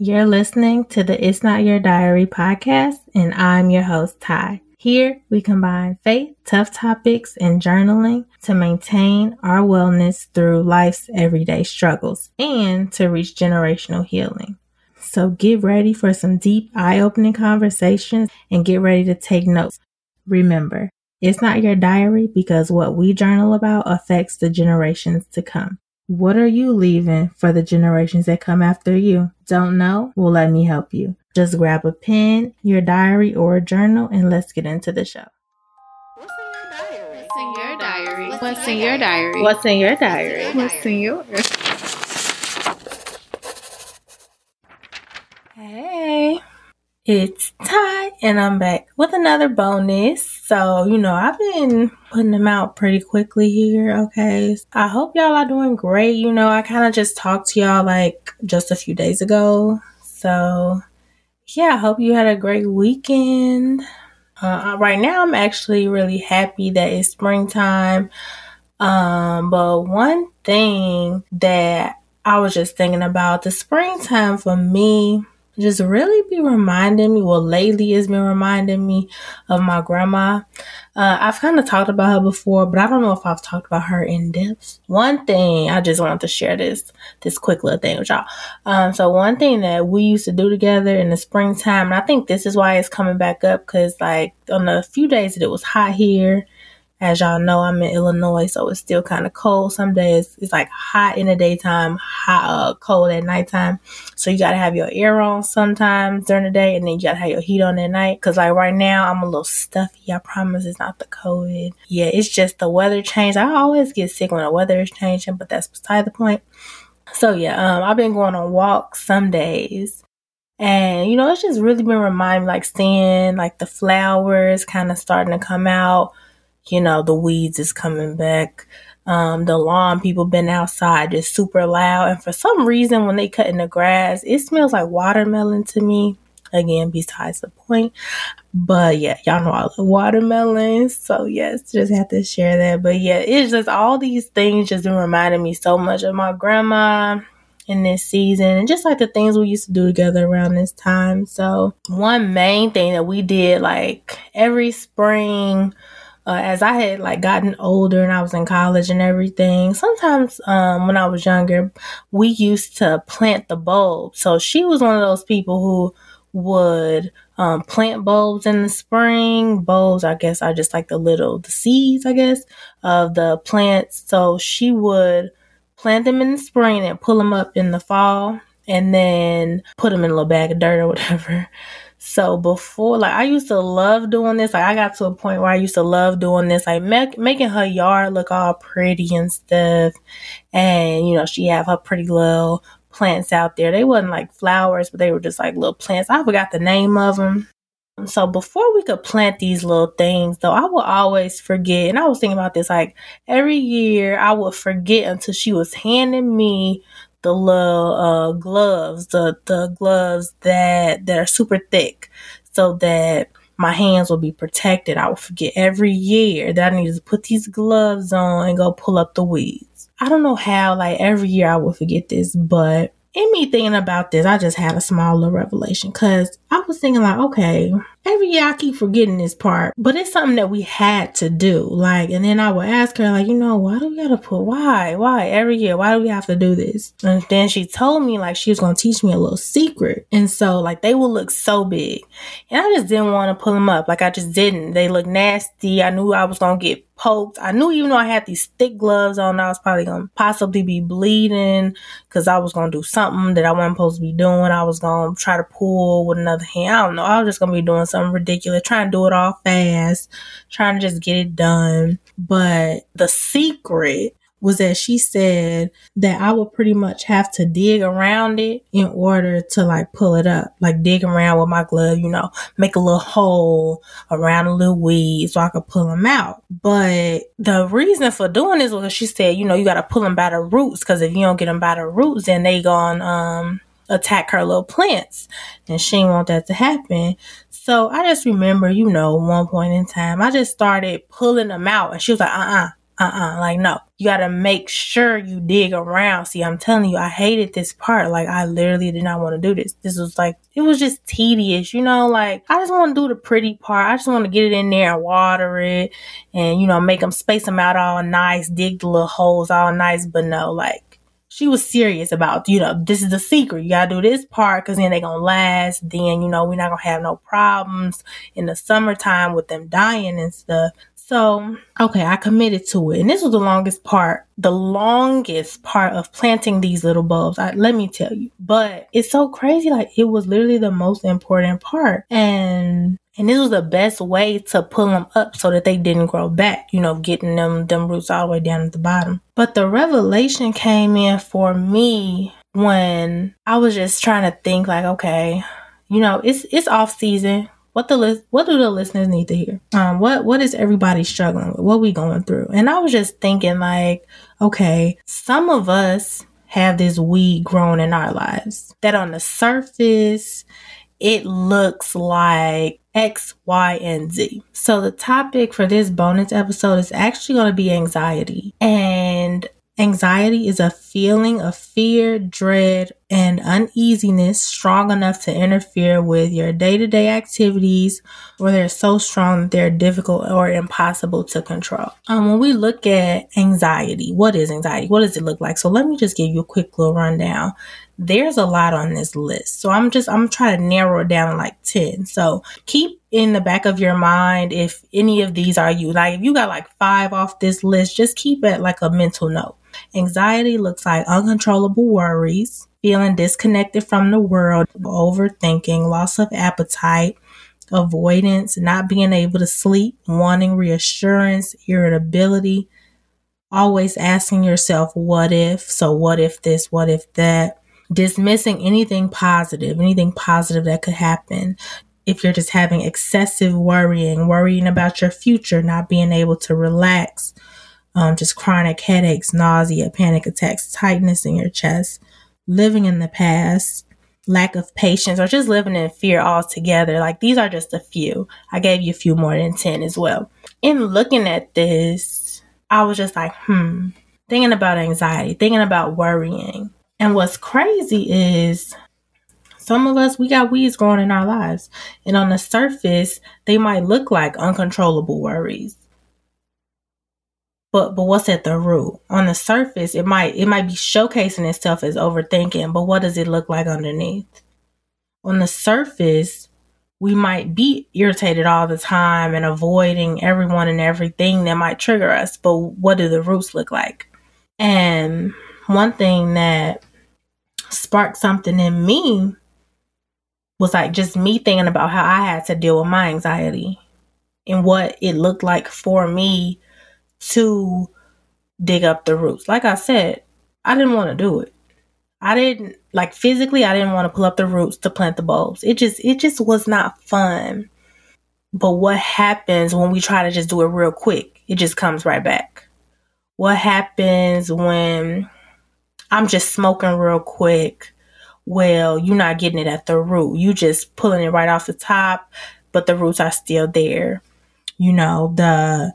You're listening to the It's Not Your Diary podcast, and I'm your host, Ty. Here, we combine faith, tough topics, and journaling to maintain our wellness through life's everyday struggles and to reach generational healing. So get ready for some deep, eye opening conversations and get ready to take notes. Remember, it's not your diary because what we journal about affects the generations to come. What are you leaving for the generations that come after you? Don't know? Well, let me help you. Just grab a pen, your diary, or a journal, and let's get into the show. What's in your diary? What's in your diary? What's in your diary? What's in yours? Hey, it's Ty, and I'm back with another bonus. So, you know, I've been putting them out pretty quickly here, okay? I hope y'all are doing great. You know, I kind of just talked to y'all like just a few days ago. So, yeah, I hope you had a great weekend. Uh, right now, I'm actually really happy that it's springtime. Um, but one thing that I was just thinking about the springtime for me just really be reminding me, well, lately has been reminding me of my grandma. Uh, I've kind of talked about her before, but I don't know if I've talked about her in depth. One thing I just wanted to share this, this quick little thing with y'all. Um, so one thing that we used to do together in the springtime, and I think this is why it's coming back up, cause like on the few days that it was hot here, as y'all know, I'm in Illinois, so it's still kind of cold. Some days it's like hot in the daytime, hot, uh, cold at nighttime. So you gotta have your air on sometimes during the day, and then you gotta have your heat on at night. Cause like right now, I'm a little stuffy. I promise it's not the COVID. Yeah, it's just the weather change. I always get sick when the weather is changing, but that's beside the point. So yeah, um, I've been going on walks some days. And you know, it's just really been reminding like seeing like the flowers kind of starting to come out you know, the weeds is coming back. Um, the lawn people been outside just super loud. And for some reason, when they cut in the grass, it smells like watermelon to me. Again, besides the point. But yeah, y'all know I love watermelons. So yes, just have to share that. But yeah, it's just all these things just reminding me so much of my grandma in this season and just like the things we used to do together around this time. So one main thing that we did like every spring uh, as I had like gotten older and I was in college and everything, sometimes um, when I was younger, we used to plant the bulbs. So she was one of those people who would um, plant bulbs in the spring. Bulbs, I guess, are just like the little the seeds, I guess, of the plants. So she would plant them in the spring and pull them up in the fall, and then put them in a little bag of dirt or whatever. So before, like I used to love doing this. Like I got to a point where I used to love doing this, like make, making her yard look all pretty and stuff. And you know, she have her pretty little plants out there. They wasn't like flowers, but they were just like little plants. I forgot the name of them. So before we could plant these little things, though, I would always forget. And I was thinking about this like every year, I would forget until she was handing me the little uh, gloves, the the gloves that that are super thick, so that my hands will be protected. I will forget every year that I need to put these gloves on and go pull up the weeds. I don't know how, like every year I will forget this, but in me thinking about this, I just had a small little revelation because I was thinking like, okay, every year I keep forgetting this part, but it's something that we had to do. Like, and then I would ask her, like, you know, why do we gotta put, why, why every year? Why do we have to do this? And then she told me like she was gonna teach me a little secret. And so like they will look so big and I just didn't want to pull them up. Like I just didn't. They look nasty. I knew I was gonna get poked. I knew even though I had these thick gloves on, I was probably gonna possibly be bleeding because I was gonna do something that I wasn't supposed to be doing. I was gonna try to pull with another hand. I don't know. I was just gonna be doing something ridiculous, trying to do it all fast, trying to just get it done. But the secret was that she said that I would pretty much have to dig around it in order to like pull it up, like dig around with my glove, you know, make a little hole around a little weed so I could pull them out. But the reason for doing this was she said, you know, you got to pull them by the roots because if you don't get them by the roots, then they gonna um attack her little plants, and she didn't want that to happen. So I just remember, you know, one point in time, I just started pulling them out, and she was like, uh uh-uh, uh uh-uh like no. You gotta make sure you dig around. See i'm telling you i hated this part. Like i literally did not want to do this. This was like it was just tedious you know like i just want to do the pretty part. I just want to get it in there and water it and you know make them space them out all nice dig the little holes all nice but no like she was serious about, you know, this is the secret. You gotta do this part because then they gonna last. Then, you know, we're not gonna have no problems in the summertime with them dying and stuff. So, okay, I committed to it. And this was the longest part, the longest part of planting these little bulbs. I, let me tell you. But it's so crazy. Like, it was literally the most important part. And and this was the best way to pull them up so that they didn't grow back, you know, getting them them roots all the way down at the bottom. But the revelation came in for me when I was just trying to think like, okay, you know, it's it's off season. What the list what do the listeners need to hear? Um what what is everybody struggling with? What we going through? And I was just thinking like, okay, some of us have this weed grown in our lives that on the surface it looks like X, Y, and Z. So the topic for this bonus episode is actually going to be anxiety. And Anxiety is a feeling of fear, dread, and uneasiness strong enough to interfere with your day to day activities, or they're so strong that they're difficult or impossible to control. Um, when we look at anxiety, what is anxiety? What does it look like? So let me just give you a quick little rundown. There's a lot on this list. So I'm just, I'm trying to narrow it down like 10. So keep in the back of your mind if any of these are you. Like if you got like five off this list, just keep it like a mental note. Anxiety looks like uncontrollable worries, feeling disconnected from the world, overthinking, loss of appetite, avoidance, not being able to sleep, wanting reassurance, irritability, always asking yourself, what if? So, what if this? What if that? Dismissing anything positive, anything positive that could happen. If you're just having excessive worrying, worrying about your future, not being able to relax, um, just chronic headaches, nausea, panic attacks, tightness in your chest, living in the past, lack of patience, or just living in fear altogether. Like these are just a few. I gave you a few more than 10 as well. In looking at this, I was just like, hmm, thinking about anxiety, thinking about worrying. And what's crazy is some of us, we got weeds growing in our lives. And on the surface, they might look like uncontrollable worries. But but what's at the root? On the surface it might it might be showcasing itself as overthinking but what does it look like underneath? On the surface we might be irritated all the time and avoiding everyone and everything that might trigger us but what do the roots look like? And one thing that sparked something in me was like just me thinking about how i had to deal with my anxiety and what it looked like for me to dig up the roots. Like I said, I didn't want to do it. I didn't like physically I didn't want to pull up the roots to plant the bulbs. It just it just was not fun. But what happens when we try to just do it real quick? It just comes right back. What happens when I'm just smoking real quick? Well, you're not getting it at the root. You just pulling it right off the top, but the roots are still there. You know, the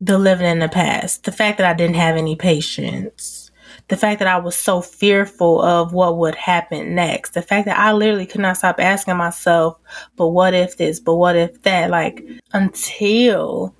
the living in the past, the fact that I didn't have any patience, the fact that I was so fearful of what would happen next, the fact that I literally could not stop asking myself, but what if this, but what if that, like until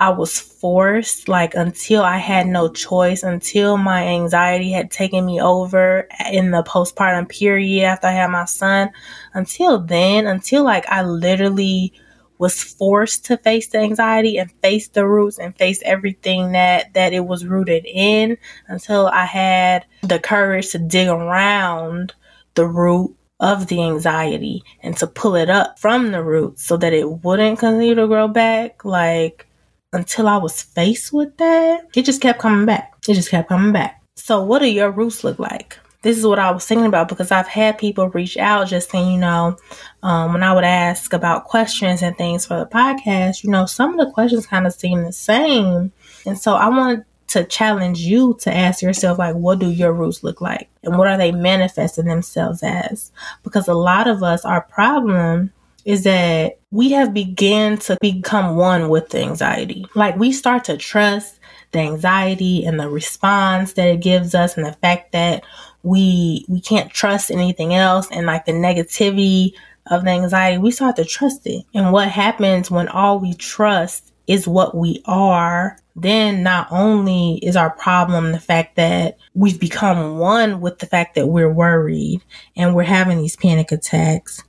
I was forced, like until I had no choice, until my anxiety had taken me over in the postpartum period after I had my son, until then, until like I literally was forced to face the anxiety and face the roots and face everything that that it was rooted in until I had the courage to dig around the root of the anxiety and to pull it up from the root so that it wouldn't continue to grow back like until I was faced with that it just kept coming back it just kept coming back so what do your roots look like this is what I was thinking about because I've had people reach out just saying, you know, um, when I would ask about questions and things for the podcast, you know, some of the questions kind of seem the same. And so I wanted to challenge you to ask yourself, like, what do your roots look like? And what are they manifesting themselves as? Because a lot of us, our problem is that we have begun to become one with the anxiety. Like we start to trust the anxiety and the response that it gives us and the fact that we we can't trust anything else and like the negativity of the anxiety, we start to trust it. And what happens when all we trust is what we are, then not only is our problem the fact that we've become one with the fact that we're worried and we're having these panic attacks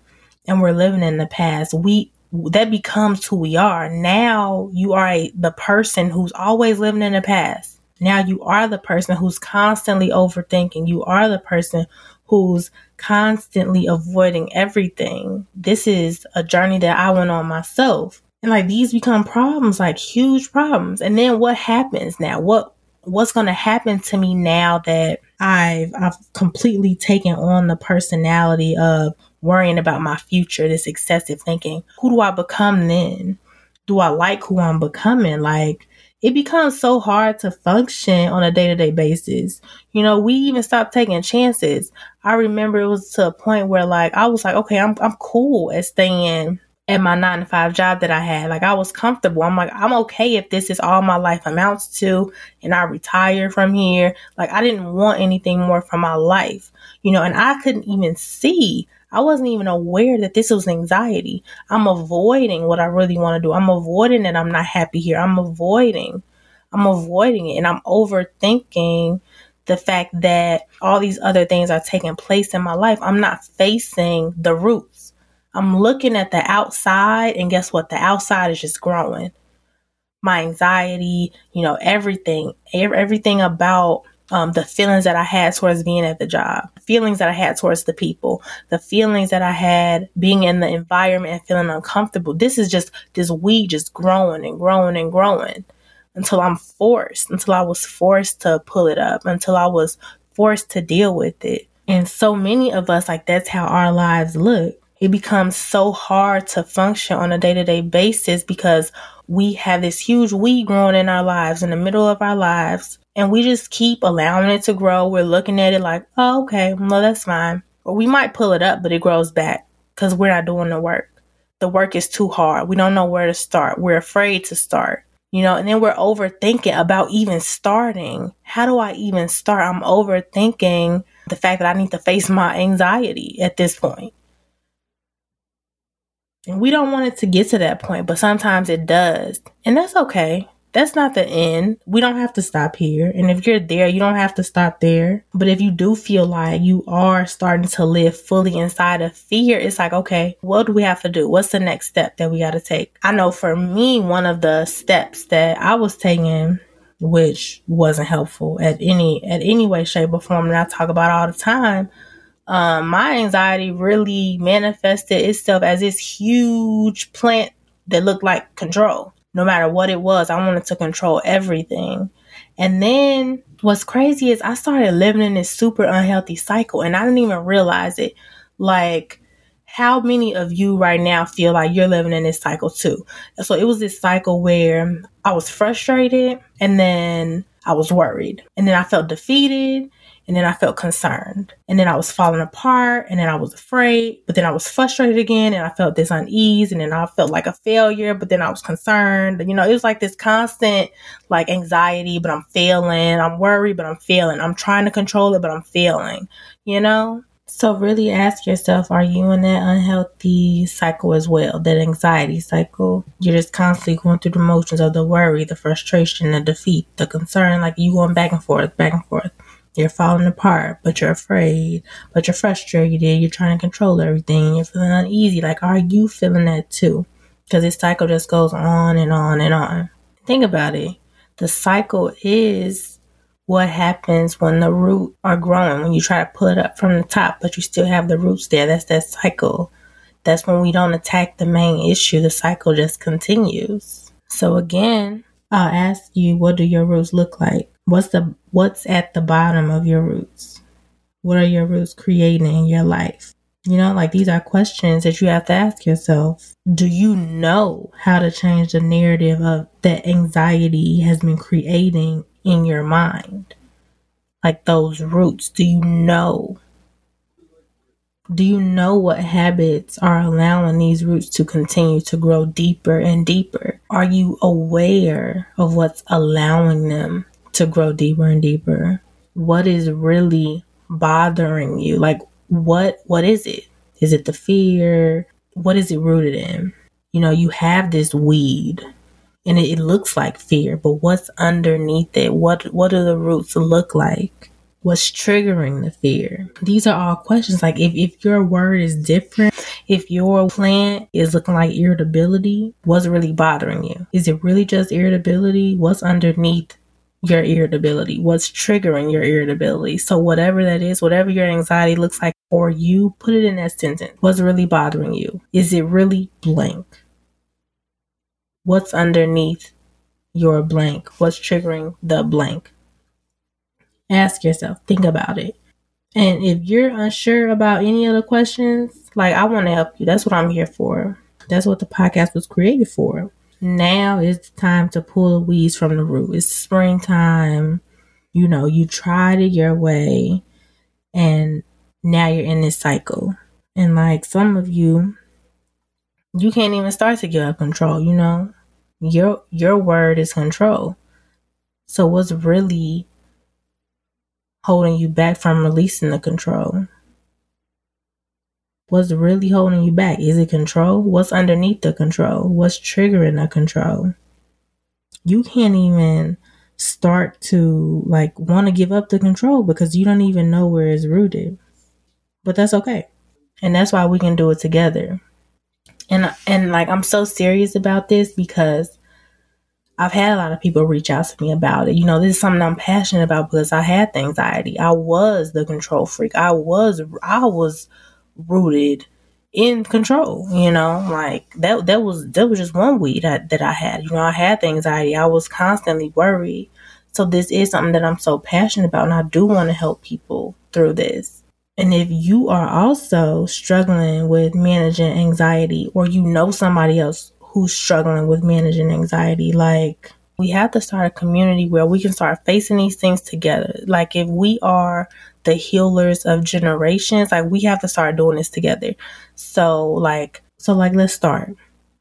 and we're living in the past, we that becomes who we are. Now you are a, the person who's always living in the past. Now you are the person who's constantly overthinking. You are the person who's constantly avoiding everything. This is a journey that I went on myself. And like these become problems, like huge problems. And then what happens now? What what's going to happen to me now that I've I've completely taken on the personality of worrying about my future, this excessive thinking. Who do I become then? Do I like who I'm becoming? Like it becomes so hard to function on a day to day basis. You know, we even stopped taking chances. I remember it was to a point where like I was like, okay, I'm I'm cool at staying at my nine to five job that I had. Like I was comfortable. I'm like, I'm okay if this is all my life amounts to and I retire from here. Like I didn't want anything more from my life, you know, and I couldn't even see. I wasn't even aware that this was anxiety. I'm avoiding what I really want to do. I'm avoiding that I'm not happy here. I'm avoiding. I'm avoiding it and I'm overthinking the fact that all these other things are taking place in my life. I'm not facing the roots I'm looking at the outside, and guess what? The outside is just growing. My anxiety, you know, everything, everything about um, the feelings that I had towards being at the job, feelings that I had towards the people, the feelings that I had being in the environment and feeling uncomfortable. This is just this weed just growing and growing and growing until I'm forced, until I was forced to pull it up, until I was forced to deal with it. And so many of us, like, that's how our lives look it becomes so hard to function on a day to day basis because we have this huge weed growing in our lives, in the middle of our lives, and we just keep allowing it to grow. We're looking at it like, oh, okay, well, that's fine. Or we might pull it up, but it grows back because we're not doing the work. The work is too hard. We don't know where to start. We're afraid to start you know, and then we're overthinking about even starting. How do I even start? I'm overthinking the fact that I need to face my anxiety at this point. And we don't want it to get to that point, but sometimes it does. And that's okay. That's not the end. We don't have to stop here. And if you're there, you don't have to stop there. But if you do feel like you are starting to live fully inside of fear, it's like, okay, what do we have to do? What's the next step that we got to take? I know for me, one of the steps that I was taking which wasn't helpful at any at any way shape or form and I talk about all the time um, my anxiety really manifested itself as this huge plant that looked like control. No matter what it was, I wanted to control everything. And then what's crazy is I started living in this super unhealthy cycle and I didn't even realize it. Like, how many of you right now feel like you're living in this cycle too? So it was this cycle where I was frustrated and then I was worried and then I felt defeated and then I felt concerned. And then I was falling apart and then I was afraid, but then I was frustrated again and I felt this unease and then I felt like a failure, but then I was concerned. You know, it was like this constant like anxiety, but I'm failing. I'm worried, but I'm failing. I'm trying to control it, but I'm failing, you know? So really ask yourself, are you in that unhealthy cycle as well? That anxiety cycle? You're just constantly going through the motions of the worry, the frustration, the defeat, the concern, like you going back and forth, back and forth. You're falling apart, but you're afraid, but you're frustrated. You're trying to control everything. You're feeling uneasy. Like, are you feeling that too? Because this cycle just goes on and on and on. Think about it. The cycle is what happens when the roots are growing, when you try to pull it up from the top, but you still have the roots there. That's that cycle. That's when we don't attack the main issue. The cycle just continues. So again, I'll ask you, what do your roots look like? What's the what's at the bottom of your roots? What are your roots creating in your life? You know, like these are questions that you have to ask yourself. Do you know how to change the narrative of that anxiety has been creating in your mind? Like those roots, do you know? Do you know what habits are allowing these roots to continue to grow deeper and deeper? Are you aware of what's allowing them to grow deeper and deeper? What is really bothering you? Like what what is it? Is it the fear? What is it rooted in? You know, you have this weed and it, it looks like fear, but what's underneath it? What what do the roots look like? What's triggering the fear? These are all questions. Like if, if your word is different, if your plant is looking like irritability, what's really bothering you? Is it really just irritability? What's underneath your irritability? What's triggering your irritability? So whatever that is, whatever your anxiety looks like for you, put it in that sentence. What's really bothering you? Is it really blank? What's underneath your blank? What's triggering the blank? Ask yourself, think about it. And if you're unsure about any of the questions, like I want to help you. That's what I'm here for. That's what the podcast was created for. Now is the time to pull the weeds from the root. It's springtime. You know, you tried it your way and now you're in this cycle. And like some of you, you can't even start to give up control, you know? Your your word is control. So what's really holding you back from releasing the control? What's really holding you back? Is it control? What's underneath the control? What's triggering the control? You can't even start to like want to give up the control because you don't even know where it's rooted. But that's okay. And that's why we can do it together. And and like I'm so serious about this because I've had a lot of people reach out to me about it. You know, this is something I'm passionate about because I had the anxiety. I was the control freak. I was I was rooted in control, you know, like that that was that was just one weed that, that I had. You know, I had the anxiety. I was constantly worried. So this is something that I'm so passionate about and I do want to help people through this. And if you are also struggling with managing anxiety or you know somebody else who's struggling with managing anxiety. Like, we have to start a community where we can start facing these things together. Like, if we are the healers of generations, like, we have to start doing this together. So, like, so, like, let's start.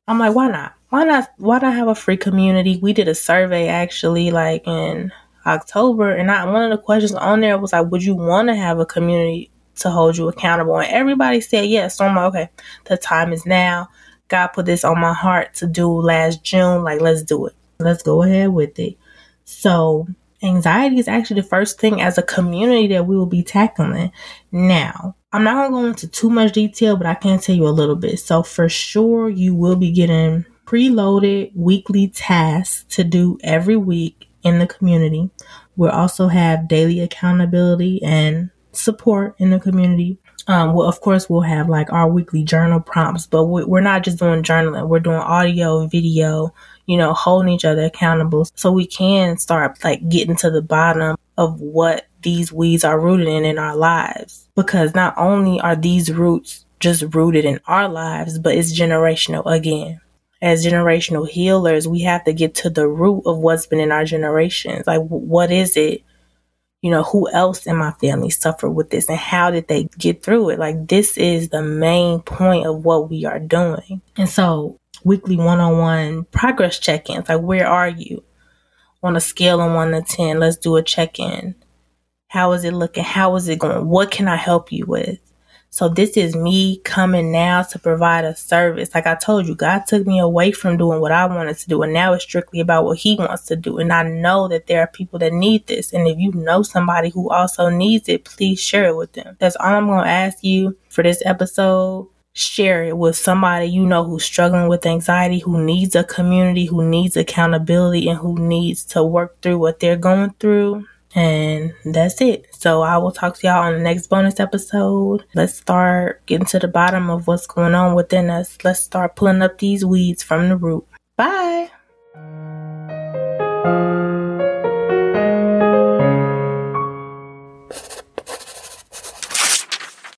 I'm like, why not? Why not? Why not have a free community? We did a survey actually, like, in October, and I, one of the questions on there was like, would you want to have a community to hold you accountable? And everybody said yes. So I'm like, okay, the time is now. God put this on my heart to do last June. Like, let's do it. Let's go ahead with it. So, anxiety is actually the first thing as a community that we will be tackling. Now, I'm not going to go into too much detail, but I can tell you a little bit. So, for sure, you will be getting preloaded weekly tasks to do every week in the community. We'll also have daily accountability and support in the community. Um, well, of course, we'll have like our weekly journal prompts, but we're not just doing journaling. We're doing audio, video, you know, holding each other accountable so we can start like getting to the bottom of what these weeds are rooted in in our lives. Because not only are these roots just rooted in our lives, but it's generational again. As generational healers, we have to get to the root of what's been in our generations. Like, what is it? You know, who else in my family suffered with this and how did they get through it? Like, this is the main point of what we are doing. And so, weekly one on one progress check ins like, where are you? On a scale of one to 10, let's do a check in. How is it looking? How is it going? What can I help you with? So this is me coming now to provide a service. Like I told you, God took me away from doing what I wanted to do. And now it's strictly about what he wants to do. And I know that there are people that need this. And if you know somebody who also needs it, please share it with them. That's all I'm going to ask you for this episode share it with somebody you know who's struggling with anxiety, who needs a community, who needs accountability, and who needs to work through what they're going through. And that's it. So I will talk to y'all on the next bonus episode. Let's start getting to the bottom of what's going on within us. Let's start pulling up these weeds from the root. Bye.